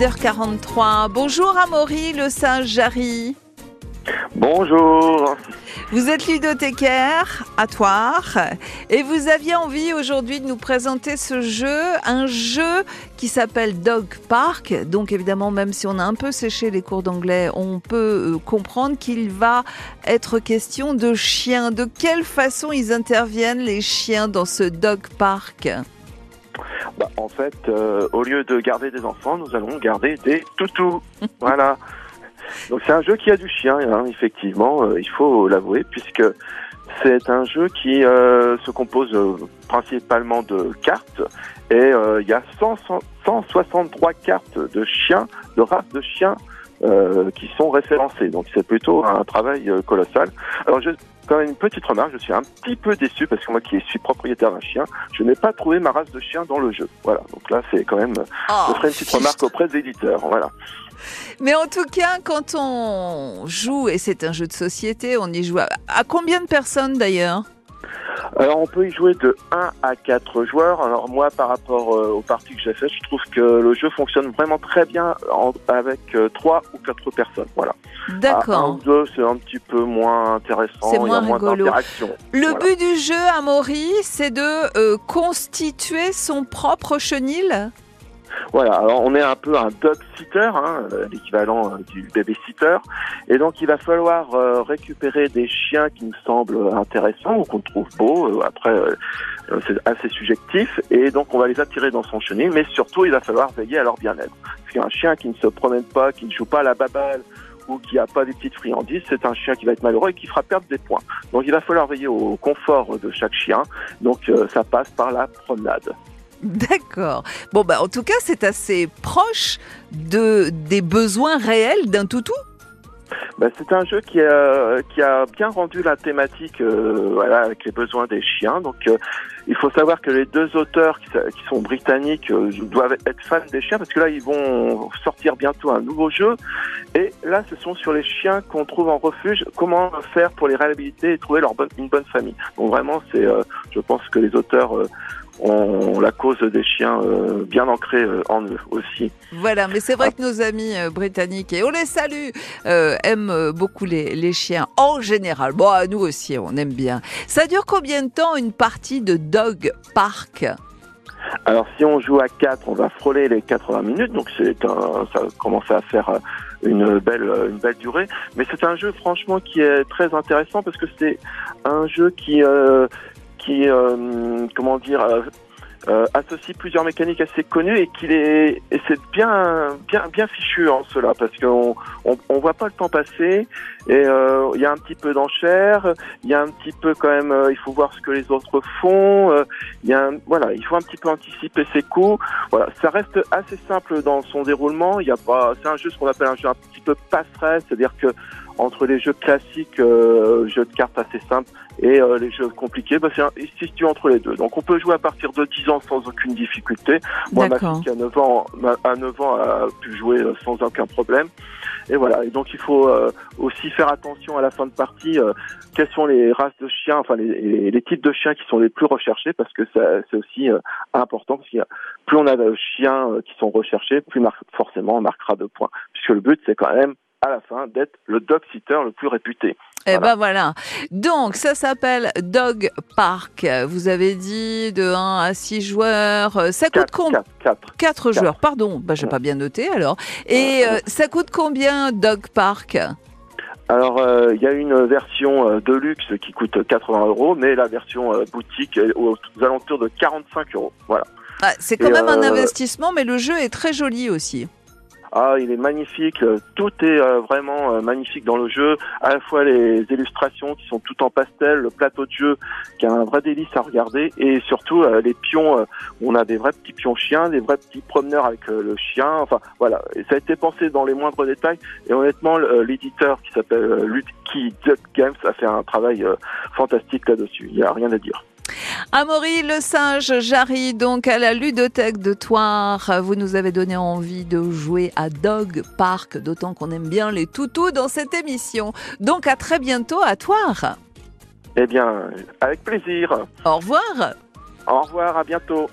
6h43. Bonjour Amaury, le singe Jarry. Bonjour. Vous êtes ludothécaire à Toire et vous aviez envie aujourd'hui de nous présenter ce jeu, un jeu qui s'appelle Dog Park. Donc évidemment, même si on a un peu séché les cours d'anglais, on peut euh, comprendre qu'il va être question de chiens. De quelle façon ils interviennent les chiens dans ce Dog Park? Bah, en fait, euh, au lieu de garder des enfants, nous allons garder des toutous. voilà. Donc c'est un jeu qui a du chien, hein, effectivement, euh, il faut l'avouer, puisque c'est un jeu qui euh, se compose principalement de cartes et il y a 100, 163 cartes de chiens, de races de chiens qui sont référencées. Donc c'est plutôt un travail colossal. Alors je, quand même une petite remarque, je suis un petit peu déçu parce que moi qui suis propriétaire d'un chien, je n'ai pas trouvé ma race de chien dans le jeu. Voilà, donc là c'est quand même, Oh, je ferai une petite remarque auprès des éditeurs. Voilà. Mais en tout cas, quand on joue, et c'est un jeu de société, on y joue à, à combien de personnes d'ailleurs? Alors on peut y jouer de 1 à 4 joueurs. Alors moi par rapport euh, aux parties que j'ai faites, je trouve que le jeu fonctionne vraiment très bien en- avec euh, 3 ou 4 personnes. Voilà. À un D'accord. ou deux, c'est un petit peu moins intéressant, C'est il y moins a moins rigolo. d'interaction. Le Voilà. but du jeu, Amaury, c'est de euh, constituer son propre chenil? Voilà, alors on est un peu un dog sitter, hein, euh, l'équivalent euh, du baby sitter, et donc il va falloir euh, récupérer des chiens qui nous semblent intéressants ou qu'on trouve beaux. Après, c'est assez subjectif, et donc on va les attirer dans son chenil, mais surtout il va falloir veiller à leur bien-être. Parce qu'un chien qui ne se promène pas, qui ne joue pas à la baballe ou qui n'a pas des petites friandises, c'est un chien qui va être malheureux et qui fera perdre des points. Donc il va falloir veiller au confort de chaque chien. Donc ça passe par la promenade. D'accord. Bon, bah, en tout cas, c'est assez proche de, des besoins réels d'un toutou? Bah, c'est un jeu qui a, qui a bien rendu la thématique euh, voilà, avec les besoins des chiens. Donc, euh, il faut savoir que les deux auteurs qui, sont britanniques euh, doivent être fans des chiens parce que là, ils vont sortir bientôt un nouveau jeu. Et là, ce sont sur les chiens qu'on trouve en refuge. Comment faire pour les réhabiliter et trouver leur une bonne famille. Donc, vraiment, c'est, je pense que les auteurs ont la cause des chiens euh, bien ancrée euh, en eux aussi. Voilà, mais c'est vrai que nos amis euh, britanniques, et on les salue, aiment beaucoup les, les chiens en général. Bon, nous aussi, on aime bien. Ça dure combien de temps une partie de Dog Park? Alors si on joue à 4, on va frôler les 80 minutes, donc c'est un, ça commence à faire une belle, une belle durée. Mais c'est un jeu franchement qui est très intéressant parce que c'est un jeu qui, euh, qui, euh, comment dire, euh, euh, associe plusieurs mécaniques assez connues et qu'il est, et c'est bien, bien, bien fichu en cela parce qu'on, on, on voit pas le temps passer et il y a un petit peu d'enchères, il y a un petit peu quand même, il faut voir ce que les autres font. il y a un- voilà, il faut un petit peu anticiper ses coups. Voilà, ça reste assez simple dans son déroulement. Il y a pas, c'est un jeu ce qu'on appelle un jeu un petit peu passerelle, c'est-à-dire que entre les jeux classiques, euh, jeux de cartes assez simples et euh, les jeux compliqués, bah, c'est un, il se situe entre les deux. Donc on peut jouer à partir de 10 ans sans aucune difficulté. Moi, ma fille qui a 9 ans, ma- à 9 ans a pu jouer euh, sans aucun problème. Et voilà. Et donc il faut euh, aussi faire attention à la fin de partie. euh, quelles sont les races de chiens, enfin les, les, les types de chiens qui sont les plus recherchés, parce que ça- c'est aussi euh, important. Parce qu'il y a, plus on a de chiens qui sont recherchés, plus mar- forcément on marquera de points. Puisque le but c'est quand même à la fin d'être le dog sitter le plus réputé. Eh Voilà. ben voilà. Donc, ça s'appelle Dog Park. Vous avez dit de 1 à 6 joueurs. Euh, Ça coûte 4, combien 4, 4. 4 joueurs, pardon. Bah, j'ai pas bien noté alors. Et euh, ça coûte combien Dog Park? Alors, euh, il y a une version euh, de luxe qui coûte 80 euros, mais la version boutique est aux, alentours de 45 euros. Voilà. Ah, C'est quand Et, même un investissement, mais le jeu est très joli aussi. Ah, il est magnifique. Tout est euh, vraiment euh, magnifique dans le jeu. À la fois les illustrations qui sont tout en pastel, le plateau de jeu qui a un vrai délice à regarder, et surtout euh, les pions. on a des vrais petits pions chiens, des vrais petits promeneurs avec le chien. Enfin, voilà. Ça a été pensé dans les moindres détails. Et honnêtement, l'éditeur qui s'appelle Lucky Duck Games a fait un travail fantastique là-dessus. Il n'y a rien à dire. Amaury le singe Jarry, donc à la ludothèque de Toire. Vous nous avez donné envie de jouer à Dog Park, d'autant qu'on aime bien les toutous dans cette émission. Donc à très bientôt à Toire. Eh bien, avec plaisir. Au revoir. Au revoir, à bientôt.